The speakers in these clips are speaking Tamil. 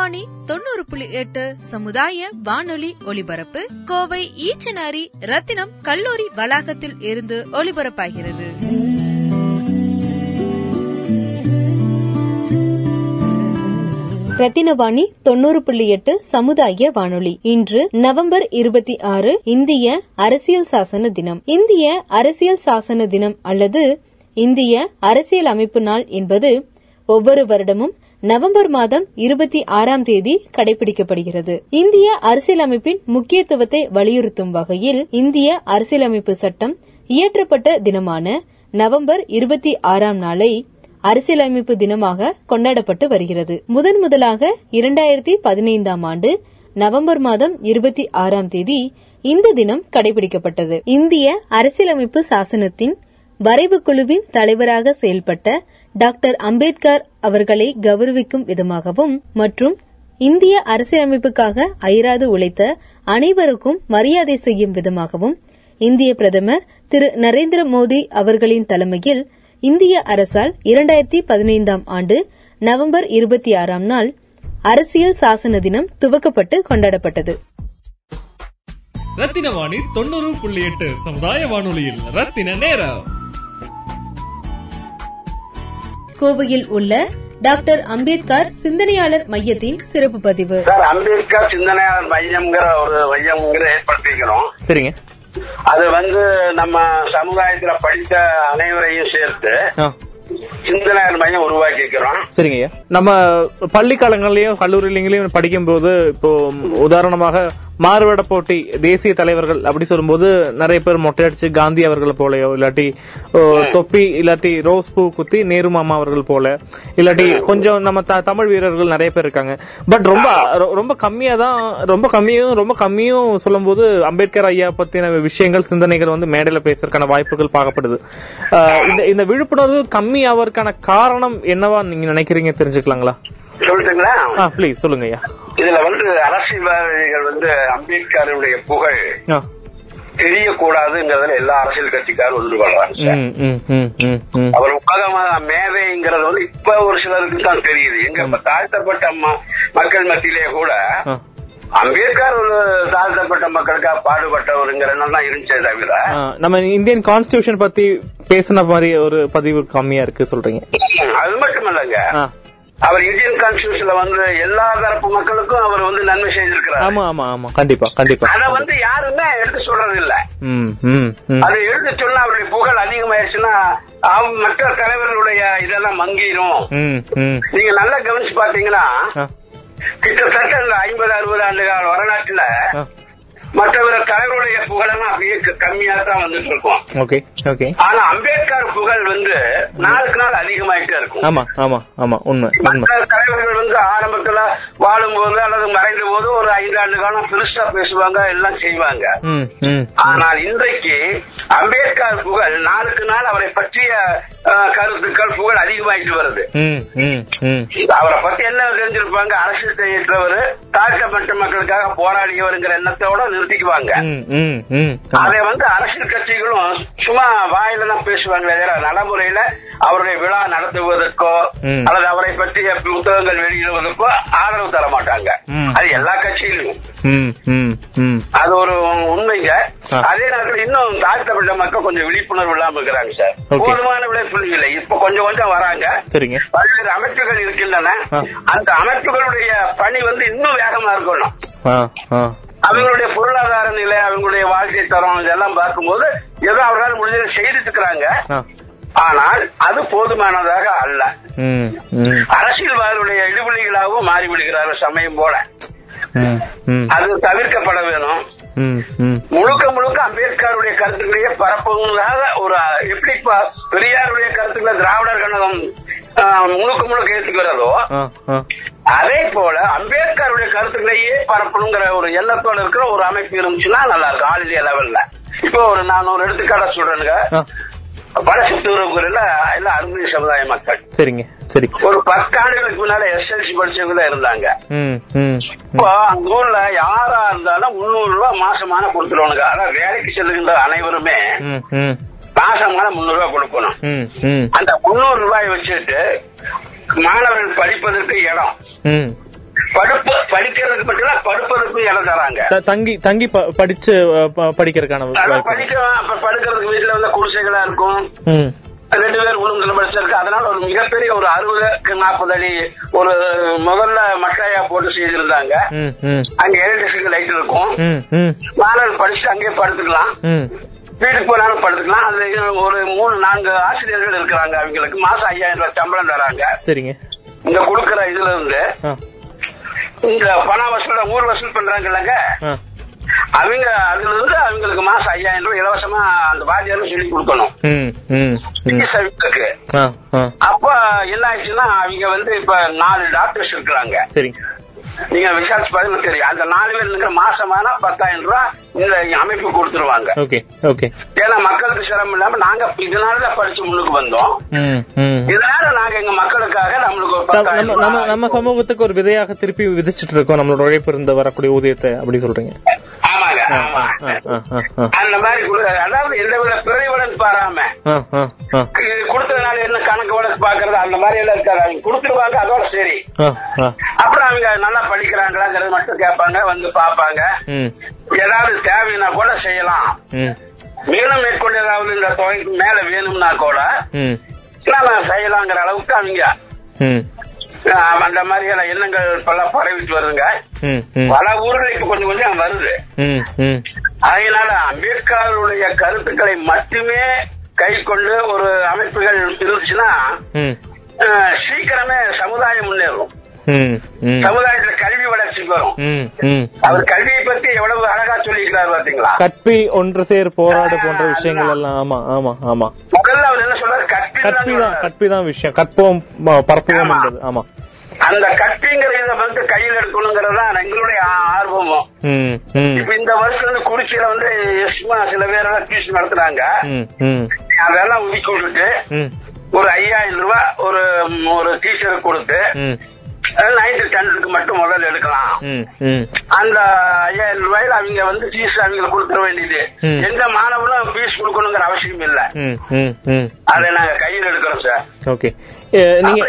வாணி தொண்ணூறு புள்ளி எட்டு சமுதாய வானொலி ஒலிபரப்பு கோவை ஈச்சனாரி ரத்தினம் கல்லூரி வளாகத்தில் இருந்து ஒலிபரப்பாகிறது. ரத்தினவாணி தொண்ணூறு புள்ளி எட்டு சமுதாய வானொலி. இன்று நவம்பர் இருபத்தி ஆறு இந்திய அரசியல் சாசன தினம். இந்திய அரசியல் சாசன தினம் அல்லது இந்திய அரசியல் அமைப்பு நாள் என்பது ஒவ்வொரு வருடமும் நவம்பர் மாதம் இருபத்தி ஆறாம் தேதி கடைபிடிக்கப்படுகிறது. இந்திய அரசியலமைப்பின் முக்கியத்துவத்தை வலியுறுத்தும் வகையில் இந்திய அரசியலமைப்பு சட்டம் இயற்றப்பட்ட தினமான நவம்பர் இருபத்தி ஆறாம் நாளை அரசியலமைப்பு தினமாக கொண்டாடப்பட்டு வருகிறது. முதன் முதலாக இரண்டாயிரத்தி பதினைந்தாம் ஆண்டு நவம்பர் மாதம் இருபத்தி ஆறாம் தேதி இந்த தினம் கடைபிடிக்கப்பட்டது. இந்திய அரசியலமைப்பு சாசனத்தின் வரைவு குழுவின் தலைவராக செயல்பட்ட டாக்டர் அம்பேத்கர் அவர்களை கௌரவிக்கும் விதமாகவும் மற்றும் இந்திய அரசியலமைப்புக்காக அயராது உழைத்த அனைவருக்கும் மரியாதை செய்யும் விதமாகவும் இந்திய பிரதமர் திரு நரேந்திர மோடி அவர்களின் தலைமையில் இந்திய அரசால் இரண்டாயிரத்தி பதினைந்தாம் ஆண்டு நவம்பர் இருபத்தி ஆறாம் நாள் அரசியல் சாசன தினம் துவக்கப்பட்டு கொண்டாடப்பட்டது. ரத்தின வாணி தொண்ணூறு புள்ளி எட்டு சமுதாய வானொலியில் ரத்தின நேரம். கோவையில் உள்ள டாக்டர் அம்பேத்கர் சிந்தனையாளர் மையத்தின் சிறப்பு பதிவு. சார் அம்பேத்கர் சிந்தனையாளர் மையம்ங்கிற ஒரு மையம்ங்கிற ஏற்படுத்திக்கிறோம் சரிங்க. அது வந்து நம்ம சமுதாயத்துல படித்த அனைவரையும் சேர்த்து சிந்தனையாளர் மையம் உருவாக்கிக்கிறோம் சரிங்க ஐயா. நம்ம பள்ளி காலங்கள்லயும் கல்லூரிலையும் படிக்கும்போது இப்போ உதாரணமாக மாறுவேட போட்டி தேசிய தலைவர்கள் அப்படி சொல்லும்போது நிறைய பேர் மொட்டையடிச்சு காந்தி அவர்கள் போலயோ இல்லாட்டி தொப்பி இல்லாட்டி ரோஸ் பூ குத்தி நேரு மாமா அவர்கள் போல இல்லாட்டி கொஞ்சம் நம்ம த- தமிழ் வீரர்கள் நிறைய பேர் இருக்காங்க. பட் ரொம்ப ரொம்ப கம்மியா தான் ரொம்ப கம்மியும் ரொம்ப கம்மியும் சொல்லும்போது அம்பேத்கர் ஐயா பத்தின விஷயங்கள் சிந்தனைகள் வந்து மேடையில பேசுறதுக்கான வாய்ப்புகள் பார்க்கப்படுது. ஆஹ் இந்த இந்த விழிப்புணர்வு கம்மி ஆவதற்கான காரணம் என்னவா நீங்க நினைக்கிறீங்க தெரிஞ்சுக்கலாங்களா? சொல்லட்டுங்களா ப்ளீஸ் சொல்லுங்க ஐயா இதுல வந்து அரசியல்வாதிகள் வந்து அம்பேத்கருடைய புகழ். தெரியக்கூடாதுங்கிறதுல எல்லா அரசியல் கட்சிக்காரும் ஒன்று ம். அவர் உலகமாக மேதைங்கிறது வந்து இப்ப ஒரு சிலருக்கு தான் தெரியுது எங்க தாழ்த்தப்பட்ட மக்கள் மத்தியிலே கூட. அம்பேத்கர் ஒரு தாழ்த்தப்பட்ட மக்களுக்காக பாடுபட்டவருங்கிற எண்ணம் இருந்துச்சே தவிர நம்ம இந்தியன் கான்ஸ்டிடியூஷன் பத்தி பேசின மாதிரி ஒரு பதிவு கம்மியா இருக்கு சொல்றீங்க அது மட்டும் இல்லைங்க. அவர் இந்தியன் கான்ஸ்டியூஷன்ல வந்து எல்லா தரப்பு மக்களுக்கும் அவர் வந்து நன்மை செய்திருக்கிறார். ஆமா ஆமா ஆமா. கண்டிப்பா கண்டிப்பா. அத வந்து யாருமே எடுத்து சொல்றது இல்ல. அதை எடுத்து சொன்னா அவருடைய புகழ் அதிகமாயிருச்சுன்னா மற்ற தலைவர்களுடைய இதெல்லாம் மங்கிரும். நீங்க நல்லா கவனிச்சு பாத்தீங்கன்னா கிட்டத்தட்ட இந்த ஐம்பது அறுபது ஆண்டு கால வரலாற்றுல. மற்றவர தலைவருடைய புகழெல்லாம் அப்படியே கம்மியா தான் வந்துட்டு இருக்கும். ஆனா அம்பேத்கர் புகழ் வந்து நாளுக்கு நாள் அதிகமாயிட்டே இருக்கும். ஆமா ஆமா ஆமா உண்மை தலைவர்கள் வந்து ஆரம்பத்துல வாழும்போது அல்லது மறைந்த போது ஒரு ஐந்தாண்டு காலம் பெருசா பேசுவாங்க எல்லாம் செய்வாங்க. ஆனால் இன்றைக்கு அம்பேத்கர் புகழ் நாளுக்கு நாள் அவரை பற்றிய கருத்துக்கள் புகழ் அதிகமாயிட்டு வருது. அவரை பத்தி என்ன தெரிஞ்சிருப்பாங்க? அரசியல் ஏற்றவர் தாழ்த்தப்பட்ட மக்களுக்காக போராடியவருங்கிற எண்ணத்தோட நிறுத்திக்குவாங்க. அதை வந்து அரசியல் கட்சிகளும் சும்மா வாயில தான் பேசுவாங்க தவிர நடைமுறையில அவருடைய விழா நடத்துவதற்கோ. அல்லது அவரை பற்றிய புத்தகங்கள் வெளியிடுவதற்கோ ஆதரவு தர மாட்டாங்க. அது எல்லா கட்சியிலும். அது ஒரு உண்மைங்க. அதே நேரத்தில் இன்னும் தாழ்த்தப்பட்ட மக்கள் கொஞ்சம் விழிப்புணர்வு இல்லாம இருக்கிறாங்க சார். போதுமான விழிப்புணர்வு இல்லை இப்ப கொஞ்சம் கொஞ்சம் வராங்க சரிங்க பல்வேறு அமைப்புகள் இருக்கின்றன. அந்த அமைப்புகளுடைய பணி வந்து இன்னும் வேகமா இருக்கணும். அவங்களுடைய பொருளாதார நிலை அவங்களுடைய வாழ்க்கை தரம் இதெல்லாம் பார்க்கும்போது ஏதோ அவர்களால் முடிஞ்சதை செய்துட்டு இருக்கிறாங்க. ஆனால் அது போதுமானதாக அல்ல. அரசியல்வாதிகளுடைய இடுபொலிகளாகவும் மாறிவிடுகிறார்கள் சமயம் போல. அது தவிர்க்கப்பட வேணும். முழுக்க முழுக்க அம்பேத்கருடைய கருத்துக்களையே பரப்புவதாக ஒரு எப்படி பெரியாருடைய கருத்துக்களை திராவிடர் கழகம் முழுக்க முழுக்க ஆ. அதே போல அம்பேத்கருடைய கருத்துக்களையே பரப்பணுங்கிற ஒரு எண்ணத்தோட இருக்கிற ஒரு அமைப்பு இருந்துச்சுன்னா நல்லா இருக்கும். ஆல் இந்தியா லெவல்ல இப்போ ஒரு நான் ஒரு எடுத்துக்காட்ட சொல்றேனுங்க. ஆ. படசுத்தூரங்குறையில எல்லாம் அருமை சமுதாய மக்கள். சரிங்க சரி. ஒரு பத்தாண்டுகளுக்கு முன்னால எஸ்எல்சி படிச்சவங்க தான் இருந்தாங்க. இப்போ அந்த ஊர்ல யாரா இருந்தாலும் முந்நூறு ரூபாய் மாசமான கொடுத்துருவானுங்க. அதான் வேலைக்கு செல்லுகின்ற அனைவருமே மாசமான முந்நூறு ரூபாய் கொடுக்கணும். அந்த முந்நூறு ரூபாய் வச்சுட்டு மாணவர்கள் படிப்பதற்கு இடம். படுப்பு படிக்கிறதுக்கு இல்ல, படுப்பதற்கும் இடம் தராங்க. தங்கி தங்கி படிச்சு படிக்கிறதுக்கான படிக்க படுக்கிறதுக்கு வீட்டுல வந்து குடிசைகளா இருக்கும். ரெண்டு பேர் உளுந்துல படிச்சிருக்கு அதனால ஒரு மிகப்பெரிய ஒரு அறுபதுக்கு நாற்பது அடி ஒரு முதல்ல மட்டையா போட்டு செய்திருந்தாங்க. அங்க எலக்ட்ரிசிட்டி லைட் இருக்கும். மாணவர்கள் படிச்சுட்டு அங்கேயே படுத்துக்கலாம். ம். வீட்டுக்கு போனாலும் படுத்துக்கலாம். அது ஒரு மூணு நான்கு ஆசிரியர்கள் இருக்கிறாங்க அவங்களுக்கு. மாசம் ஐயாயிரம் ரூபாய் சம்பளம் தராங்க. சரிங்க. இங்க கொடுக்கற இதுல இருந்து இந்த பண வசூல ஊர் வசூல் பண்றாங்கல்லங்க அவங்க அதுல இருந்து அவங்களுக்கு மாசம் ஐயாயிரம் ரூபாய் இலவசமா அந்த வாத்தியாரும் சொல்லி கொடுக்கணும். அப்ப என்ன ஆச்சுன்னா அவங்க வந்து இப்ப நாலு டாக்டர்ஸ் இருக்கிறாங்க. நீங்க விசாரிச்சு பாருங்க தெரியும். அந்த நாலு பேர் இருக்கிற மாசமான பத்தாயிரம் ரூபாய் இந்த அமைப்பு கொடுத்துருவாங்க. ஏன்னா மக்களுக்கு சிரமம் இல்லாம நாங்க இதனாலதான் படிச்சு முன்னுக்கு வந்தோம். இதனால நாங்க எங்க மக்களுக்காக நம்மளுக்கு நம்ம நம்ம- சமூகத்துக்கு ஒரு விதையாக திருப்பி விதிச்சிட்டு இருக்கோம். நம்மளோட உழைப்பு இருந்து வரக்கூடிய ஊதியத்தை அப்படி சொல்றீங்க. அந்த மாதிரி அதாவது எந்த வித பிறைவுடன் பாராம கொடுத்ததுனால என்ன வழக்கு பாக்குறது அந்த மாதிரி எல்லாம் இருக்காது அவங்க கொடுத்துருவாங்க அதோட சரி. அப்புறம் அவங்க நல்லா படிக்கிறாங்களாங்கிறது மட்டும் கேட்பாங்க வந்து பாப்பாங்க ஏதாவது தேவைன்னா கூட செய்யலாம். மேலும் மேற்கொண்டு ஏதாவது இந்த தொகைக்கு மேல வேணும்னா கூட ம், நம்ம செய்யலாங்கிற அளவுக்கு அவங்க அந்த மாதிரியான எண்ணங்கள் இப்பெல்லாம் பரவிட்டு வருதுங்க. பல ஊர்களுக்கு கொஞ்சம் கொஞ்சம் வருது. அதனால அம்பேத்கருடைய கருத்துக்களை மட்டுமே கை கொண்டு ஒரு அமைப்புகள் இருந்துச்சுன்னா சீக்கிரமே சமுதாயம் முன்னேறும். சமுதாயத்துல கல்வி வளர்ச்சிக்கு வரும். அவர் கல்வியை பத்தி எவ்வளவு அழகா சொல்லியிருக்கிறார் பாத்தீங்களா? கற்பி ஒன்று சேர் போராடு போன்ற விஷயங்கள் எல்லாம் ஆமா ஆமா ஆமா. முதல்ல அவர் என்ன சொல்றாரு கற்பி கற்பி தான் கற்பி தான் விஷயம். கற்போம் பரப்புவோம் ஆமா. அந்த கற்பிங்கிற இதை வந்து கையில் எடுக்கணுங்கிறது எங்களுடைய ஆர்வமும் இப்ப இந்த வருஷம் வந்து குறிச்சியில வந்து எஸ்மா சில பேர் எல்லாம் டியூஷன் நடத்துறாங்க. அதெல்லாம் ஒதுக்கி விட்டுட்டு ஒரு ஐயாயிரம் ரூபாய் ஒரு ஒரு டீச்சருக்கு கொடுத்து நைன்த்து டென்த்துக்கு மட்டும் முதல்ல எடுக்கலாம். அந்த ஐயாயிரம் ரூபாயில அவங்க வந்து ஃபீஸ் அவங்களுக்கு கொடுத்துட வேண்டியது. எந்த மாணவனும் ஃபீஸ் கொடுக்கணுங்கிற அவசியம் இல்ல. அதை நாங்க கையில் எடுக்கிறோம் சார் ஓகே. நீங்க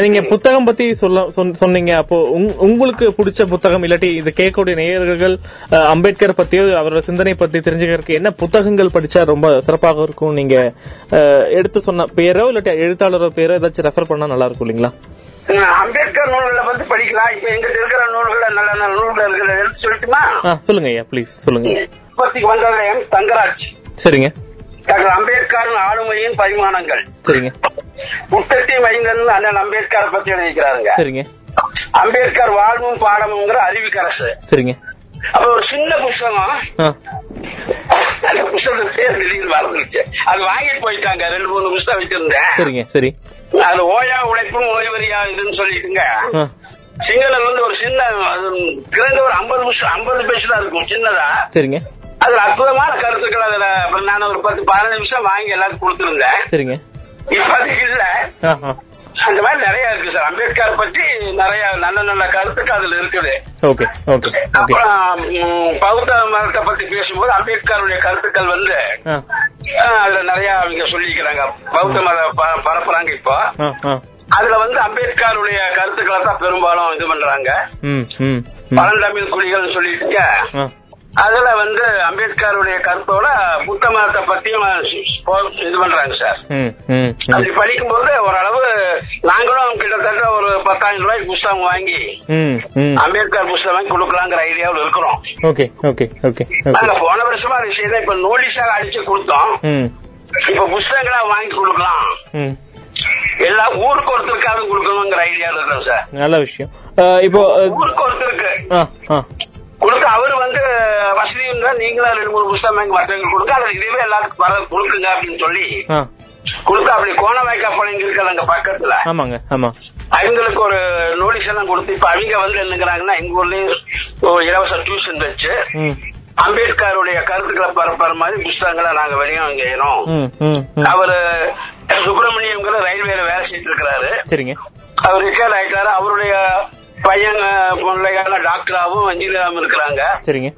நீங்க புத்தகம் பத்தி சொல்ல சொன்ன- சொன்னீங்க. அப்போ உங்- உங்களுக்கு பிடிச்ச புத்தகம் இல்லாட்டி இது கேட்கக்கூடிய நேயர்கள் அம்பேத்கர் பத்தியோ அவரோட சிந்தனை பத்தி தெரிஞ்சுக்கிறதுக்கு என்ன புத்தகங்கள் படிச்சா ரொம்ப சிறப்பாக இருக்கும்? நீங்க எடுத்து சொன்ன பேரோ இல்லாட்டி எழுத்தாளரோ பேரோ ஏதாச்சும் ரெஃபர் பண்ணா நல்லா இருக்கும் இல்லைங்களா? அம்பேத்கர் நூல்களை பத்தி படிக்கலாம். இப்ப எங்கிட்ட இருக்கிற நூல்களை நல்ல நல்ல நூல்கள் இருக்கிற எடுத்து சொல்லட்டுமா? சொல்லுங்க ஐயா ப்ளீஸ் சொல்லுங்க. உற்பத்திக்கு வந்தது எம் தங்கராஜ். சரிங்க. டாக்டர் அம்பேத்கரின் ஆளுமையின் பரிமாணங்கள். சரிங்க. உற்பத்தி மைந்தன் அண்ணன் அம்பேத்கர் பத்தி எழுதிக்கிறாருங்க. சரிங்க. அம்பேத்கர் வாழ்வும் பாடமுங்கிற அறிவிக்கரசு. சரிங்க. அப்ப ஒரு சின்ன புஸ்தகம். புஸ்தகம் பேர் திடீர்னு மறந்துருச்சு அது வாங்கிட்டு போயிட்டாங்க. ரெண்டு மூணு புஸ்தகம் வச்சிருந்தேன். சரிங்க சரி. அது ஓயா உழைப்பும் ஓய்வரியா இதுன்னு சொல்லிட்டுங்க. சிங்களம் வந்து ஒரு சின்ன அது குறைந்த ஒரு ஐம்பது நிமிஷம் ஐம்பது பேஜ் தான் இருக்கும் சின்னதா. சரிங்க. அதுல அற்புதமான கருத்துக்கள் அதுல நான் ஒரு பத்து பதினஞ்சு நிமிஷம் வாங்கி எல்லாத்துக்கும் கொடுத்துருந்தேன். சரிங்க. இப்ப அது இல்ல. அந்த மாதிரி நிறைய இருக்கு சார். அம்பேத்கர் பற்றி நிறைய நல்ல நல்ல கருத்துக்கள் அதுல இருக்குது. ஓகே ஓகே அப்புறம் பௌத்த மதத்தை பத்தி பேசும்போது அம்பேத்கருடைய கருத்துக்கள் வந்து அதுல நிறைய அவங்க சொல்லிக்கிறாங்க பௌத்த மத பரப்புறாங்க இப்போ. அதுல வந்து அம்பேத்கருடைய கருத்துக்களை தான் பெரும்பாலும் இது பண்றாங்க. பழந்தமிழ் குடிகள் சொல்லிட்டு அதுல வந்து அம்பேத்கருடைய கருத்தோட புத்த மதத்தை பத்தியும் இது பண்றாங்க சார். அப்படி படிக்கும்போது ஓரளவு நாங்களும் கிட்டத்தட்ட ஒரு பத்தாயிரம் ரூபாய்க்கு புஸ்தகம் வாங்கி அம்பேத்கர் புஸ்தகம் வாங்கி கொடுக்கலாங்கிற ஐடியாவில் இருக்கிறோம். Okay okay okay okay. நாங்க போன வருஷமா அது செய்த இப்ப நோட்டீஸாக அடிச்சு கொடுத்தோம். இப்ப புஸ்தகங்களா வாங்கி கொடுக்கலாம். எல்லா ஊருக்கு ஒருத்தருக்காவது கொடுக்கணுங்கிற ஐடியாவில் இருக்கிறோம் சார். நல்ல விஷயம். இப்போ ஊருக்கு ஒருத்தருக்கு. கொடுக்க அவர் வந்து வசதி நீங்களும் ரெண்டு மூணு புஸ்தகம் வாங்கி மற்றவங்க கொடுக்க அல்லது இதுவே எல்லாத்துக்கும் வர கொடுக்குங்க அப்படின்னு சொல்லி கொடுக்க அப்படி கோணவாய்க்கா பிள்ளைங்க இருக்கல அங்க பக்கத்துல. ஆமாங்க ஆமா. அவங்களுக்கு ஒரு நோட்டீஸ் எல்லாம் கொடுத்து இப்ப அவங்க வந்து என்னங்கிறாங்கன்னா எங்க ஊர்லயும் இலவச டியூஷன் வச்சு அம்பேத்கருடைய கருத்துக்களை பரப்புற மாதிரி புஸ்தகங்களை நாங்க வெளியும் செய்யறோம் ம் ம் ம். அவரு சுப்பிரமணியம்ங்கிற ரயில்வேல வேலை செஞ்சுட்டு இருக்கிறாரு. சரிங்க. அவர் ரிட்டையர் ஆயிட்டாரு. அவருடைய பையன் பிள்ளைகள் டாக்டராகவும் இன்ஜினியராகவும் இருக்கிறாங்க. சரிங்க.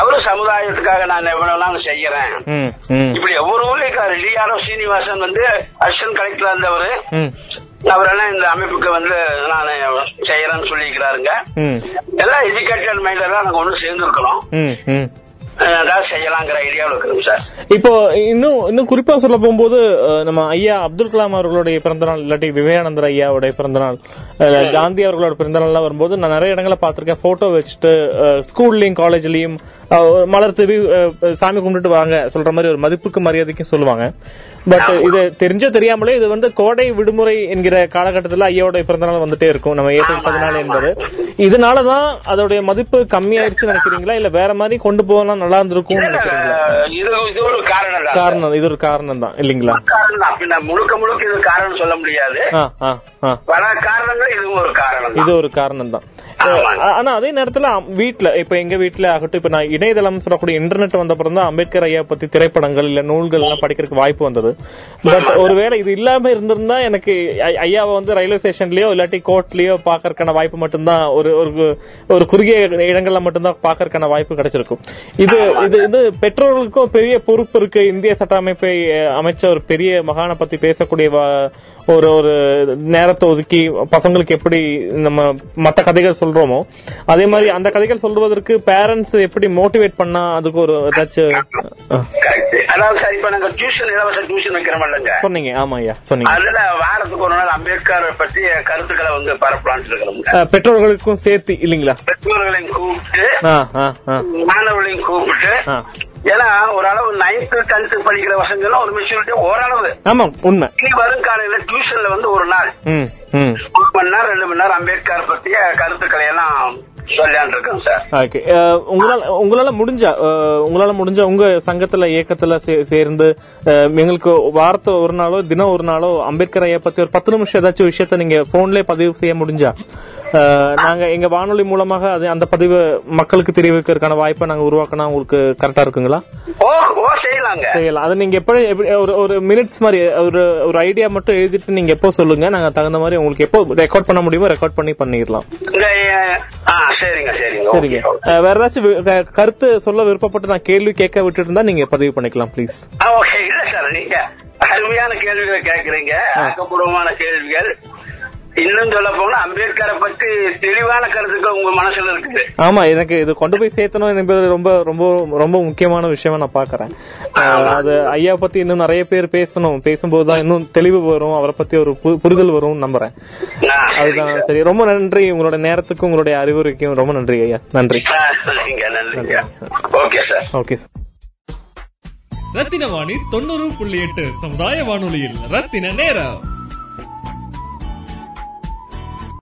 அவரும் சமுதாயத்துக்காக நான் எவ்வளவு செய்யறேன். இப்படி ஒவ்வொரு ஊர்லயும் இருக்காரு. டிஆர்ஓ சீனிவாசன் வந்து அசிஸ்டன்ட் கலெக்டரா இருந்தவரு. அவரெல்லாம் இந்த அமைப்புக்கு வந்து நான் செய்யறேன்னு சொல்லிக்கிறாருங்க எல்லாம் எஜுகேட்டட் மைண்ட்ல எல்லாம் நாங்க ஒண்ணு சேர்ந்து இருக்கிறோம் செய்யலாங்கிற ஐடியாவில் இருக்கிறோம் சார். இப்போ இன்னும் இன்னும் குறிப்பா சொல்ல போகும்போது நம்ம ஐயா அப்துல் கலாம் அவர்களுடைய பிறந்தநாள் இல்லாட்டி விவேகானந்தர் ஐயாவுடைய பிறந்தநாள் காந்தி அவர்களோட பிறந்தநாள்லாம் வரும்போது நான் நிறைய இடங்களை பார்த்திருக்கேன். போட்டோ வச்சுட்டு ஸ்கூல்லயும் காலேஜ்லயும் மலர் தூவி சாமி கும்பிட்டுட்டு வாங்க சொல்ற மாதிரி ஒரு மதிப்புக்கு மரியாதைக்கும் சொல்லுவாங்க. பட் இது தெரிஞ்சோ தெரியாமலே இது வந்து கோடை விடுமுறை என்கிற காலகட்டத்தில் ஐயாவுடைய பிறந்தநாள் வந்துட்டே இருக்கும். நம்ம ஏப்ரல் பதினாலு என்பது. இதனாலதான் அதோடைய மதிப்பு கம்மியாயிருச்சுன்னு நினைக்கிறீங்களா? இல்ல வேற மாதிரி கொண்டு போனா நல்லா இது இது ஒரு காரணம் தான் சார். காரணம் இது ஒரு காரணம் தான் இல்லீங்களா காரணம் தான் பின்ன முழுக்க முழுக்க இது காரணம் சொல்ல முடியாது. பல காரணங்கள் இதுவும் ஒரு காரணம் இது ஒரு காரணம் தான் ஆனா அதே நேரத்துல வீட்ல இப்ப எங்க வீட்ல ஆகட்டும் இப்ப நான் இணையதளம் சொல்லக்கூடிய இன்டர்நெட் வந்த அப்புறம் தான் அம்பேத்கர் ஐயா பத்தி திரைப்படங்கள் இல்ல நூல்கள் எல்லாம் படிக்கிறதுக்கு வாய்ப்பு வந்தது. பட் ஒருவேளை இது இல்லாம இருந்திருந்தா எனக்கு ஐயாவை வந்து ரயில்வே ஸ்டேஷன்லயோ இல்லாட்டி கோர்ட்லயோ பாக்கறதுக்கான வாய்ப்பு மட்டும்தான் ஒரு ஒரு ஒரு குறுகிய இடங்கள்ல மட்டும்தான் பாக்கறதுக்கான வாய்ப்பு கிடைச்சிருக்கும். இது இது இது பெற்றோர்களுக்கும் பெரிய பொறுப்பு இருக்கு. இந்திய சட்ட அமைப்பை அமைச்ச ஒரு பெரிய மகானை பத்தி பேசக்கூடிய ஒரு ஒரு நேரத்தை ஒதுக்கி பசங்களுக்கு எப்படி நம்ம மத்த கதைகள் சொல்றோமோ அதே மாதிரி அந்த கதைகள் சொல்வதற்கு பேரண்ட்ஸ் எப்படி மோட்டிவேட் பண்ணா அதுக்கு ஒரு ஏதாச்சும் சொன்னீங்க. ஆமா ஐயா சொன்னீங்க. அதுல வாரத்துக்கு ஒரு நாள் அம்பேத்கர் பற்றி கருத்துக்களை வந்து இருக்கிறோம் அஹ், பெற்றோர்களுக்கும் சேர்த்து இல்லீங்களா? பெற்றோர்களையும் கூப்பிட்டு ஆ ஆ ஆ. மாணவர்களையும் கூப்பிட்டு ஆ. ஏன்னா ஓரளவு நைன்த் டென்த் படிக்கிற பசங்க ஒரு மெச்சூரிட்டி ஓரளவு. ஆமா உண்மை. இனி வரும் காலையில டியூஷன்ல வந்து ஒரு நாள். ஒரு மணி நேரம் ரெண்டு மணி நேரம் அம்பேத்கர் பற்றிய கருத்துக்களை எல்லாம் சொல்லான் இருக்கோம் சார். ஓகே. உங்களால உங்களால முடிஞ்சா உங்களால முடிஞ்சா உங்க சங்கத்துல இயக்கத்துல சேர்ந்து எங்களுக்கு வாரத்தை ஒரு நாளோ தினம் ஒரு நாளோ அம்பேத்கர் ஐயா பத்தி ஒரு பத்து நிமிஷம் ஏதாச்சும் விஷயத்த நீங்க போன்லயே பதிவு செய்ய முடிஞ்சா நாங்க எங்க வானொலி மூலமாக அது அந்த பதிவு மக்களுக்கு தெரிவிக்கிறதுக்கான வாய்ப்பை நாங்க உருவாக்கினா உங்களுக்கு கரெக்டா இருக்குங்களா? செய்யலாங்க. செய்யலாம். அது நீங்க எப்படி ஒரு ஒரு மினிட்ஸ் மாதிரி ஒரு ஒரு ஐடியா மட்டும் எழுதிட்டு நீங்க எப்போ சொல்லுங்க. நாங்க தகுந்த மாதிரி உங்களுக்கு எப்போ ரெக்கார்ட் பண்ண முடியுமோ ரெக்கார்ட் பண்ணி பண்ணிடலாம். சரிங்க சரிங்க. சரிங்க. வேற ஏதாச்சும் கருத்து சொல்ல விருப்பப்பட்டு நான் கேள்வி கேட்க விட்டுட்டு இருந்தா நீங்க பதிவு பண்ணிக்கலாம் ப்ளீஸ் ஓகே இல்ல சார் நீங்க அருமையான கேள்விகளை கேட்கறீங்க. ஆக்கப்பூர்வமான கேள்விகள். இன்னும் சொல்ல போனா அம்பேத்கரை பத்தி தெளிவான கருத்துக்கள் உங்க மனசுல இருக்குது. ஆமா எனக்கு இது கொண்டு போய் சேர்த்தணும் என்பது ரொம்ப ரொம்ப ரொம்ப முக்கியமான விஷயமா நான் பாக்குறேன் அது ஐயா பத்தி இன்னும் நிறைய பேர் பேசணும். பேசும்போதுதான் இன்னும் தெளிவு வரும் அவரை பத்தி ஒரு புரிதல் வரும் நம்புறேன். அதுதான் சார். ரொம்ப நன்றி. உங்களோட நேரத்துக்கும் உங்களுடைய அறிவுரைக்கும் ரொம்ப நன்றி ஐயா. நன்றி. Okay sir. Okay sir. Rathina Vani தொண்ணூறு புள்ளி எட்டு சமுதாய வானொலியில் ரத்தின நேரம்.